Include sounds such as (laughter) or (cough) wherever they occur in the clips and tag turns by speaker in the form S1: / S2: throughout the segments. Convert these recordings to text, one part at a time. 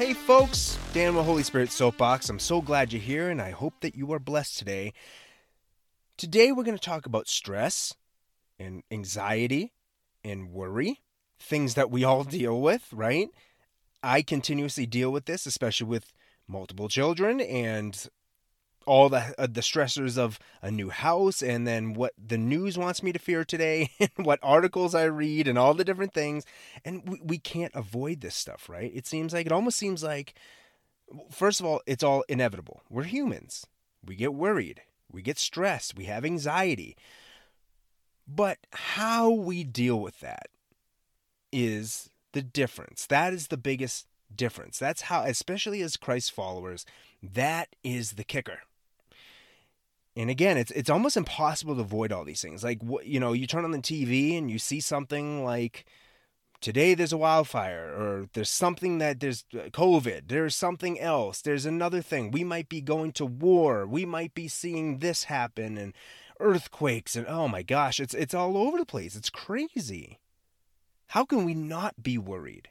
S1: Hey folks, Dan with Holy Spirit Soapbox. I'm so glad you're here and I hope that you are blessed today. Today we're going to talk about stress and anxiety and worry, things that we all (laughs) deal with, right? I continuously deal with this, especially with multiple children and all the uh, the stressors of a new house and then what the news wants me to fear today (laughs) and what articles I read and all the different things. And we, we can't avoid this stuff right? It seems like it almost seems like first of all it's all inevitable. We're humans. We get worried. We get stressed. We have anxiety. But how we deal with that is the difference. That is the biggest difference. That's how especially as Christ followers that is the kicker and again, it's it's almost impossible to avoid all these things. Like you know, you turn on the TV and you see something like today there's a wildfire or there's something that there's uh, covid there's something else there's another thing we might be going to war we might be seeing this happen and earthquakes and oh my gosh it's it's all over the place. It's crazy. How can we not be worried?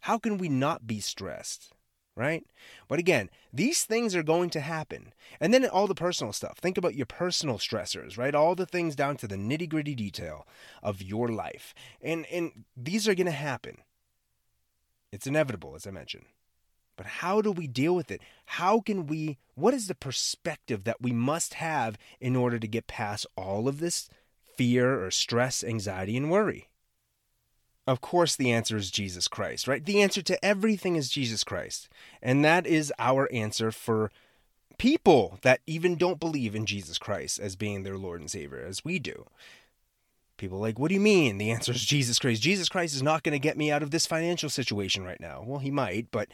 S1: How can we not be stressed right? But again, these things are going to happen. And then all the personal stuff. Think about your personal stressors, right? All the things down to the nitty gritty detail of your life. And, and these are going to happen. It's inevitable, as I mentioned. But how do we deal with it? How can we, what is the perspective that we must have in order to get past all of this fear or stress, anxiety, and worry? Of course, the answer is Jesus Christ, right? The answer to everything is Jesus Christ. And that is our answer for people that even don't believe in Jesus Christ as being their Lord and Savior, as we do. People like, what do you mean? The answer is (laughs) Jesus Christ. Jesus Christ is not going to get me out of this financial situation right now. Well, he might, but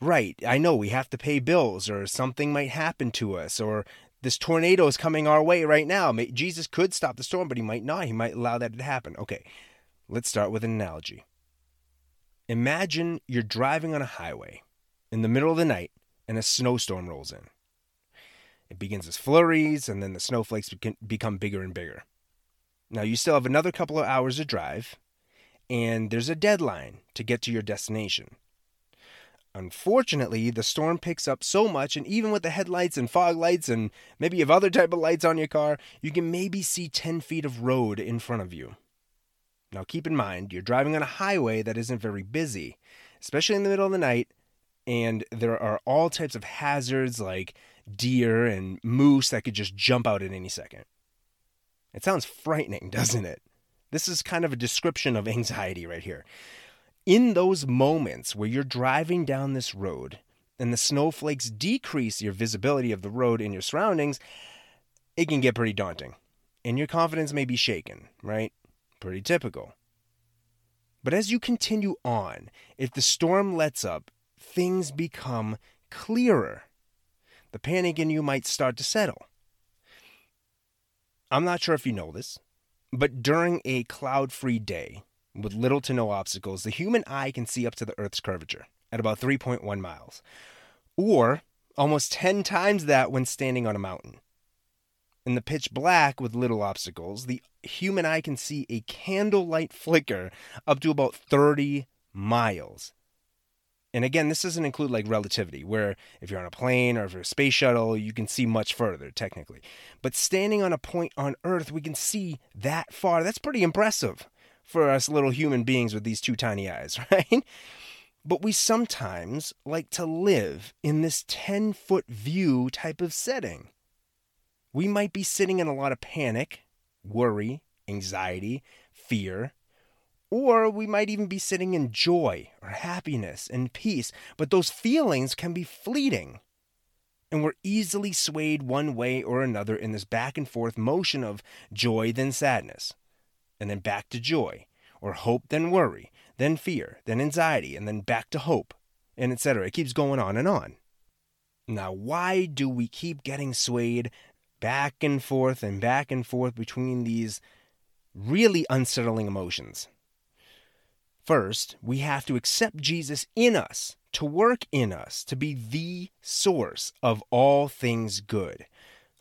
S1: right, I know we have to pay bills or something might happen to us or this tornado is coming our way right now. Jesus could stop the storm, but he might not. He might allow that to happen. Okay. Let's start with an analogy. Imagine you're driving on a highway in the middle of the night and a snowstorm rolls in. It begins as flurries and then the snowflakes become bigger and bigger. Now you still have another couple of hours to drive and there's a deadline to get to your destination. Unfortunately, the storm picks up so much, and even with the headlights and fog lights, and maybe you have other type of lights on your car, you can maybe see 10 feet of road in front of you. Now, keep in mind, you're driving on a highway that isn't very busy, especially in the middle of the night, and there are all types of hazards like deer and moose that could just jump out at any second. It sounds frightening, (laughs) doesn't it? This is kind of a description of anxiety right here. In those moments where you're driving down this road and the snowflakes decrease your visibility of the road and your surroundings, it can get pretty daunting. And your confidence may be shaken, right? Pretty typical. But as you continue on, if the storm lets up, things become clearer. The panic in you might start to settle. I'm not sure if you know this, but during a cloud free day with little to no obstacles, the human eye can see up to the Earth's curvature at about 3.1 miles, or almost 10 times that when standing on a mountain. In the pitch black with little obstacles, the human eye can see a candlelight flicker up to about 30 miles. And again, this doesn't include like relativity, where if you're on a plane or if you're a space shuttle, you can see much further, technically. But standing on a point on Earth, we can see that far. That's pretty impressive for us little human beings with these two tiny eyes, (laughs) right? But we sometimes like to live in this 10 foot view type of setting we might be sitting in a lot of panic, worry, anxiety, fear, or we might even be sitting in joy or happiness and peace, but those feelings can be fleeting. And we're easily swayed one way or another in this back and forth motion of joy, then sadness, and then back to joy, or hope, then worry, then fear, then anxiety, and then back to hope, and etc. It keeps going on and on. Now, why do we keep getting swayed back and forth and back and forth between these really unsettling emotions. First, we have to accept Jesus in us, to work in us, to be the source of all things good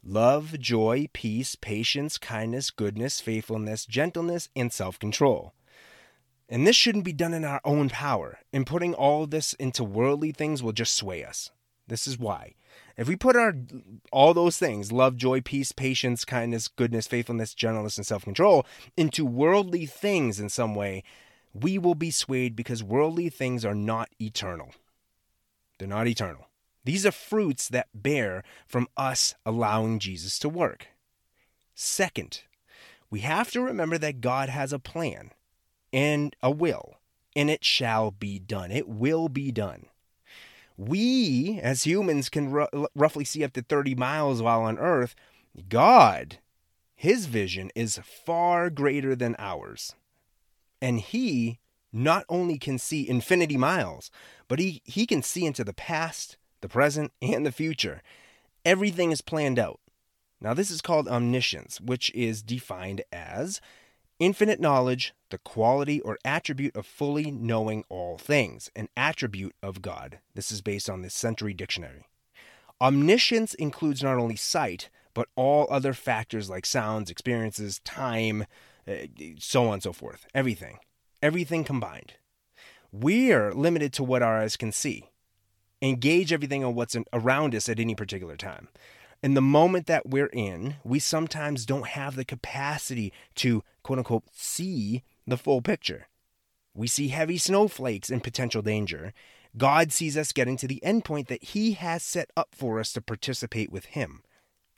S1: love, joy, peace, patience, kindness, goodness, faithfulness, gentleness, and self control. And this shouldn't be done in our own power. And putting all this into worldly things will just sway us. This is why. If we put our all those things, love, joy, peace, patience, kindness, goodness, faithfulness, gentleness, and self-control, into worldly things in some way, we will be swayed because worldly things are not eternal. They're not eternal. These are fruits that bear from us allowing Jesus to work. Second, we have to remember that God has a plan and a will, and it shall be done. It will be done. We, as humans, can r- roughly see up to 30 miles while on Earth. God, his vision is far greater than ours. And he not only can see infinity miles, but he, he can see into the past, the present, and the future. Everything is planned out. Now, this is called omniscience, which is defined as infinite knowledge, the quality or attribute of fully knowing all things, an attribute of God. This is based on the Century Dictionary. Omniscience includes not only sight, but all other factors like sounds, experiences, time, uh, so on and so forth. Everything. Everything combined. We're limited to what our eyes can see. Engage everything on what's around us at any particular time. In the moment that we're in, we sometimes don't have the capacity to quote unquote see the full picture. We see heavy snowflakes in potential danger. God sees us getting to the endpoint that He has set up for us to participate with Him,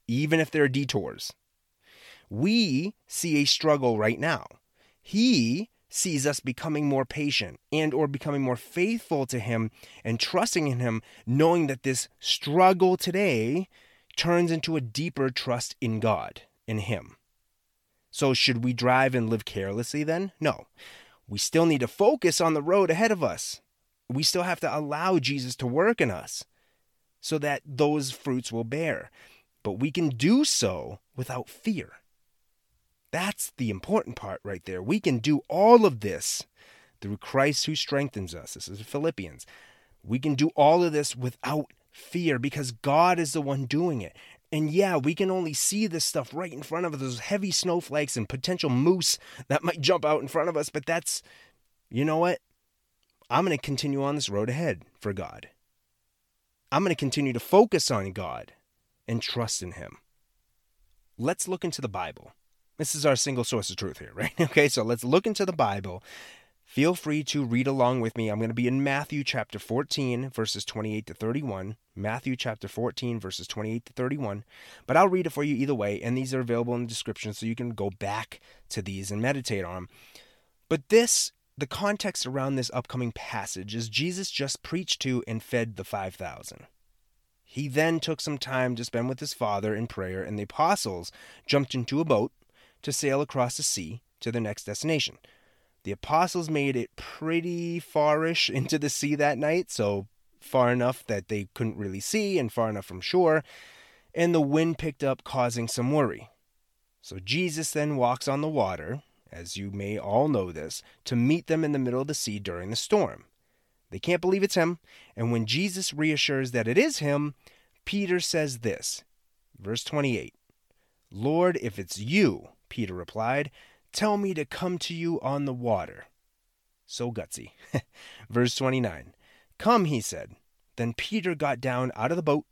S1: even if there are detours. We see a struggle right now. He sees us becoming more patient and or becoming more faithful to him and trusting in him knowing that this struggle today turns into a deeper trust in God in him so should we drive and live carelessly then no we still need to focus on the road ahead of us we still have to allow Jesus to work in us so that those fruits will bear but we can do so without fear that's the important part right there. We can do all of this through Christ who strengthens us. This is Philippians. We can do all of this without fear because God is the one doing it. And yeah, we can only see this stuff right in front of us, those heavy snowflakes and potential moose that might jump out in front of us. But that's, you know what? I'm going to continue on this road ahead for God. I'm going to continue to focus on God and trust in Him. Let's look into the Bible. This is our single source of truth here, (laughs) right? Okay, so let's look into the Bible. Feel free to read along with me. I'm going to be in Matthew chapter 14, verses 28 to 31. Matthew chapter 14, verses 28 to 31. But I'll read it for you either way, and these are available in the description so you can go back to these and meditate on them. But this, the context around this upcoming passage is Jesus just preached to and fed the 5,000. He then took some time to spend with his Father in prayer, and the apostles jumped into a boat to sail across the sea to their next destination. The apostles made it pretty farish (laughs) into the sea that night, so far enough that they couldn't really see and far enough from shore, and the wind picked up, causing some worry. So Jesus then walks on the water, as you may all know this, to meet them in the middle of the sea during the storm. They can't believe it's him, and when Jesus reassures that it is him, Peter says this, verse 28 Lord, if it's you, Peter replied, Tell me to come to you on the water. So gutsy. (laughs) Verse 29 Come, he said. Then Peter got down out of the boat,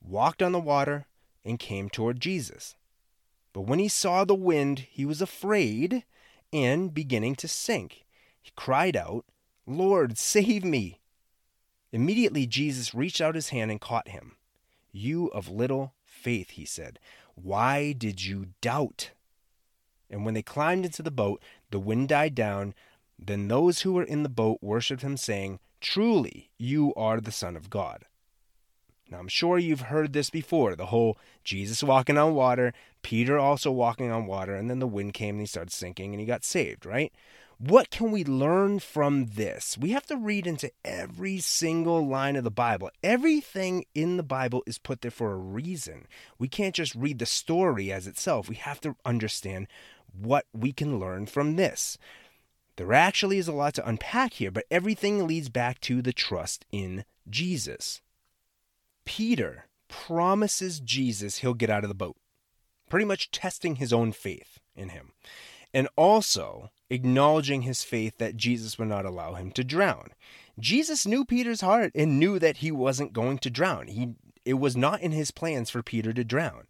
S1: walked on the water, and came toward Jesus. But when he saw the wind, he was afraid and beginning to sink. He cried out, Lord, save me. Immediately Jesus reached out his hand and caught him. You of little faith, he said, why did you doubt? And when they climbed into the boat, the wind died down. Then those who were in the boat worshipped him, saying, Truly, you are the Son of God. Now, I'm sure you've heard this before the whole Jesus walking on water, Peter also walking on water, and then the wind came and he started sinking and he got saved, right? What can we learn from this? We have to read into every single line of the Bible. Everything in the Bible is put there for a reason. We can't just read the story as itself. We have to understand what we can learn from this. There actually is a lot to unpack here, but everything leads back to the trust in Jesus. Peter promises Jesus he'll get out of the boat, pretty much testing his own faith in him. And also, acknowledging his faith that Jesus would not allow him to drown. Jesus knew Peter's heart and knew that he wasn't going to drown. He it was not in his plans for Peter to drown,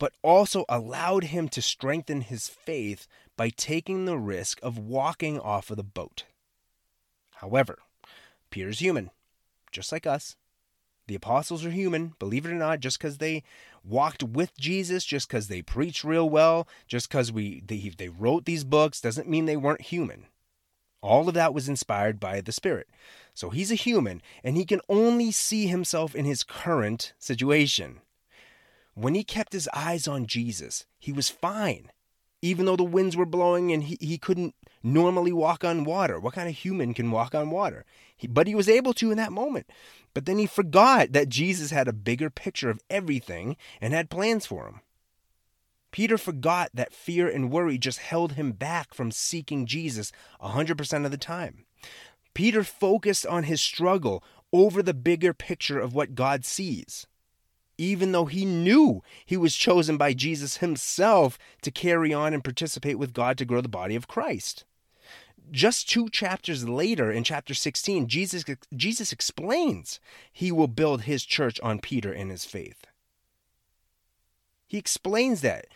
S1: but also allowed him to strengthen his faith by taking the risk of walking off of the boat. However, Peter's human, just like us. The apostles are human, believe it or not, just because they walked with Jesus, just because they preached real well, just because they, they wrote these books doesn't mean they weren't human. All of that was inspired by the Spirit. So he's a human, and he can only see himself in his current situation. When he kept his eyes on Jesus, he was fine, even though the winds were blowing and he, he couldn't normally walk on water. What kind of human can walk on water? He, but he was able to in that moment. But then he forgot that Jesus had a bigger picture of everything and had plans for him. Peter forgot that fear and worry just held him back from seeking Jesus 100% of the time. Peter focused on his struggle over the bigger picture of what God sees, even though he knew he was chosen by Jesus himself to carry on and participate with God to grow the body of Christ. Just two chapters later, in chapter 16, Jesus, Jesus explains he will build his church on Peter and his faith. He explains that.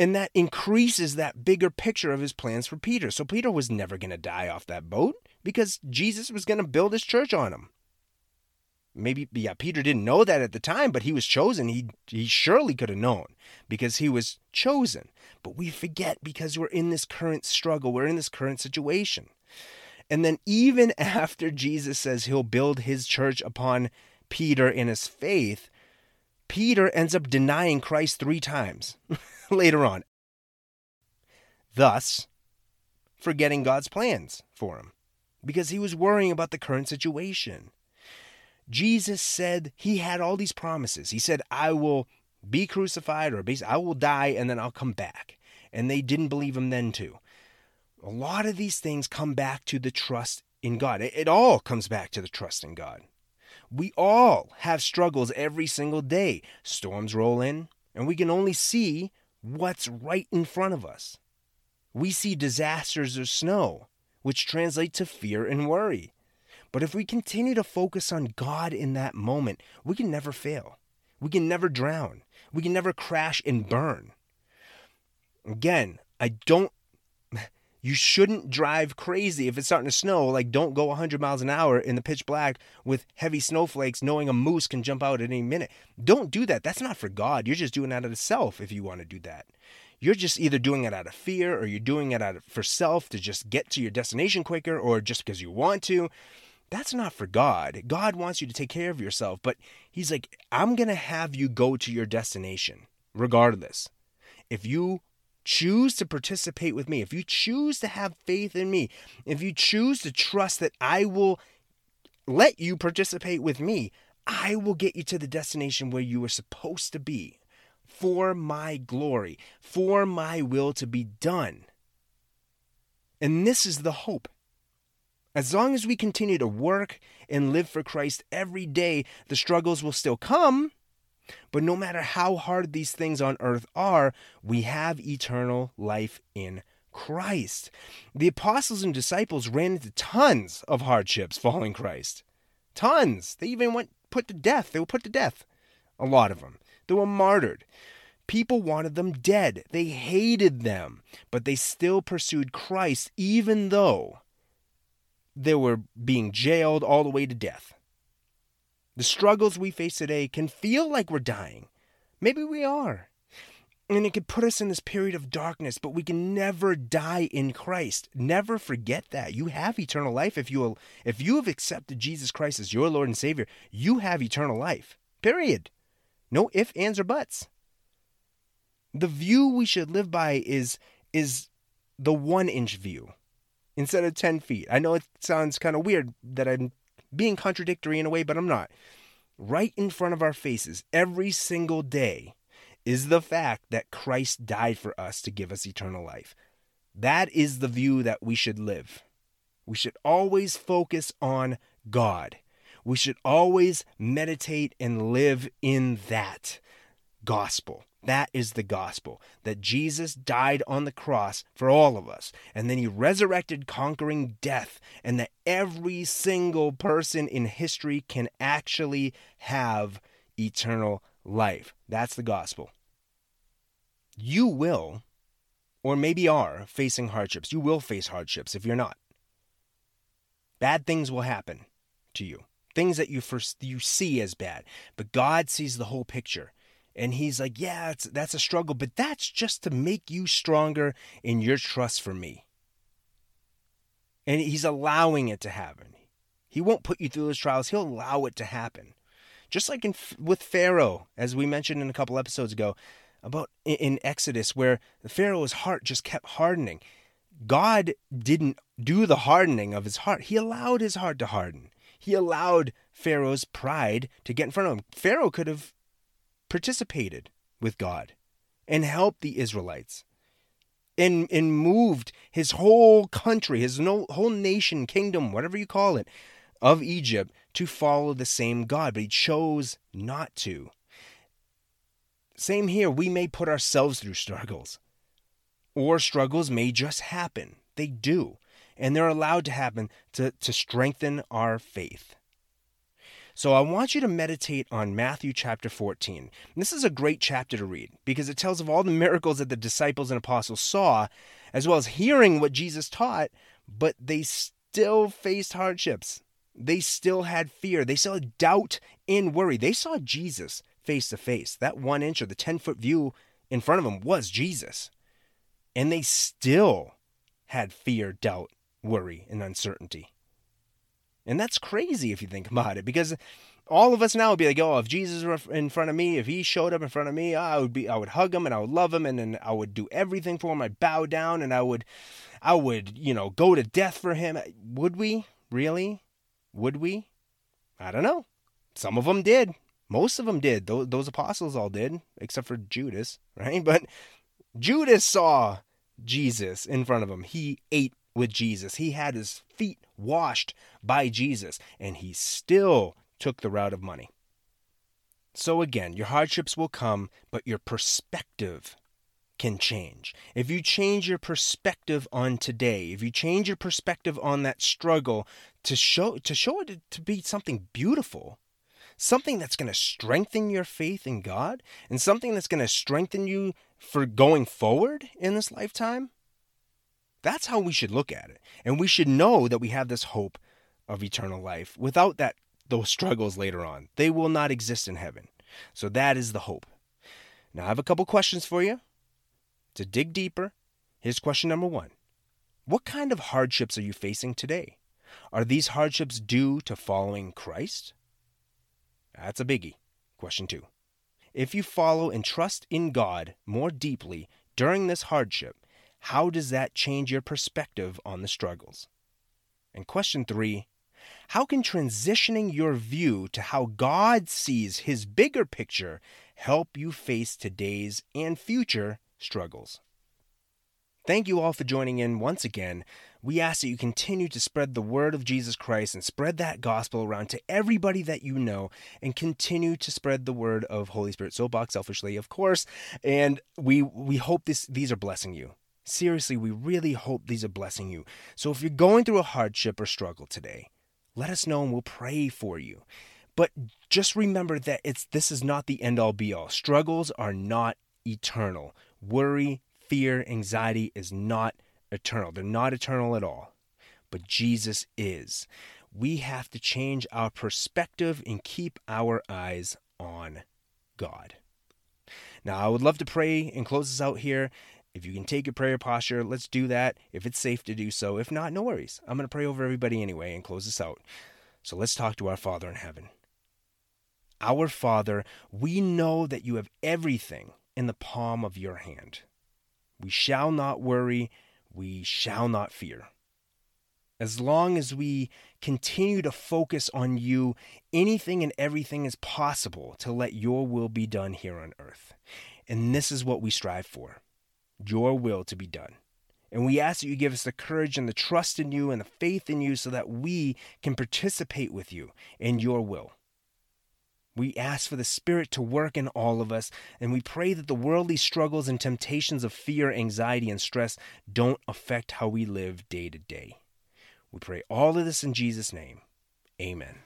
S1: And that increases that bigger picture of his plans for Peter. So Peter was never going to die off that boat because Jesus was going to build his church on him. Maybe, yeah, Peter didn't know that at the time, but he was chosen. He, he surely could have known because he was chosen. But we forget because we're in this current struggle, we're in this current situation. And then, even (laughs) after Jesus says he'll build his church upon Peter in his faith, Peter ends up denying Christ three times (laughs) later on, thus forgetting God's plans for him because he was worrying about the current situation. Jesus said he had all these promises. He said, I will be crucified, or I will die, and then I'll come back. And they didn't believe him then, too. A lot of these things come back to the trust in God. It all comes back to the trust in God. We all have struggles every single day. Storms roll in, and we can only see what's right in front of us. We see disasters or snow, which translate to fear and worry. But if we continue to focus on God in that moment, we can never fail. We can never drown. We can never crash and burn. Again, I don't (laughs) you shouldn't drive crazy if it's starting to snow. Like, don't go 100 miles an hour in the pitch black with heavy snowflakes, knowing a moose can jump out at any minute. Don't do that. That's not for God. You're just doing that out of self if you want to do that. You're just either doing it out of fear or you're doing it out of, for self to just get to your destination quicker or just because you want to. That's not for God. God wants you to take care of yourself, but He's like, I'm going to have you go to your destination regardless. If you choose to participate with me, if you choose to have faith in me, if you choose to trust that I will let you participate with me, I will get you to the destination where you are supposed to be for my glory, for my will to be done. And this is the hope. As long as we continue to work and live for Christ every day, the struggles will still come, but no matter how hard these things on earth are, we have eternal life in Christ. The apostles and disciples ran into tons of hardships following Christ. Tons. They even went put to death. They were put to death. A lot of them. They were martyred. People wanted them dead. They hated them, but they still pursued Christ even though they were being jailed all the way to death. The struggles we face today can feel like we're dying. Maybe we are. And it could put us in this period of darkness, but we can never die in Christ. Never forget that. You have eternal life if you will, if you have accepted Jesus Christ as your Lord and Savior, you have eternal life. Period. No ifs, ands, or buts. The view we should live by is is the one inch view instead of 10 feet. I know it sounds kind of weird that I'm being contradictory in a way, but I'm not. Right in front of our faces every single day is the fact that Christ died for us to give us eternal life. That is the view that we should live. We should always focus on God. We should always meditate and live in that gospel. That is the gospel that Jesus died on the cross for all of us, and then he resurrected, conquering death, and that every single person in history can actually have eternal life. That's the gospel. You will, or maybe are, facing hardships. You will face hardships if you're not. Bad things will happen to you. Things that you first you see as bad, but God sees the whole picture. And he's like, "Yeah, that's a struggle, but that's just to make you stronger in your trust for me." And he's allowing it to happen. He won't put you through those trials. He'll allow it to happen. Just like in, with Pharaoh, as we mentioned in a couple episodes ago, about in Exodus, where Pharaoh's heart just kept hardening. God didn't do the hardening of his heart. He allowed his heart to harden. He allowed Pharaoh's pride to get in front of him. Pharaoh could have participated with God and helped the Israelites and, and moved his whole country, his no, whole nation, kingdom, whatever you call it, of Egypt to follow the same God, but he chose not to. Same here, we may put ourselves through struggles, or struggles may just happen. They do, and they're allowed to happen to, to strengthen our faith. So I want you to meditate on Matthew chapter 14. This is a great chapter to read because it tells of all the miracles that the disciples and apostles saw, as well as hearing what Jesus taught, but they still faced hardships. They still had fear. They had doubt and worry. They saw Jesus face to face. That one inch or the 10 foot view in front of them was Jesus. And they still had fear, doubt, worry, and uncertainty. And that's crazy if you think about it, because all of us now would be like, oh, if Jesus were in front of me, if he showed up in front of me, I would be, I would hug him and I would love him and then I would do everything for him. I'd bow down and I would, I would, you know, go to death for him. Would we really? Would we? I don't know. Some of them did. Most of them did. Those, those apostles all did, except for Judas, (laughs) right? But Judas saw Jesus in front of him. He ate with Jesus. He had his feet washed by Jesus, and he still took the route of money. So again, your hardships will come, but your perspective can change. If you change your perspective on today, if you change your perspective on that struggle to show to show it to be something beautiful, something that's going to strengthen your faith in God and something that's going to strengthen you for going forward in this lifetime, that's how we should look at it. And we should know that we have this hope of eternal life without that those struggles later on. They will not exist in heaven. So that is the hope. Now I have a couple questions for you to dig deeper, here's question number one What kind of hardships are you facing today? Are these hardships due to following Christ? That's a biggie. Question two If you follow and trust in God more deeply during this hardship, how does that change your perspective on the struggles? And question three How can transitioning your view to how God sees his bigger picture help you face today's and future struggles. Thank you all for joining in once again. We ask that you continue to spread the word of Jesus Christ and spread that gospel around to everybody that you know and continue to spread the word of Holy Spirit Soapbox selfishly, of course. And we we hope this these are blessing you. Seriously, we really hope these are blessing you. So if you're going through a hardship or struggle today, let us know and we'll pray for you. But just remember that it's this is not the end all be all. Struggles are not eternal. Worry, fear, anxiety is not eternal. They're not eternal at all. But Jesus is. We have to change our perspective and keep our eyes on God. Now, I would love to pray and close this out here. If you can take a prayer posture, let's do that. If it's safe to do so. If not, no worries. I'm going to pray over everybody anyway and close this out. So let's talk to our Father in heaven. Our Father, we know that you have everything in the palm of your hand. We shall not worry, we shall not fear. As long as we continue to focus on you, anything and everything is possible to let your will be done here on earth. And this is what we strive for your will to be done. And we ask that you give us the courage and the trust in you and the faith in you so that we can participate with you in your will. We ask for the Spirit to work in all of us, and we pray that the worldly struggles and temptations of fear, anxiety, and stress don't affect how we live day to day. We pray all of this in Jesus' name. Amen.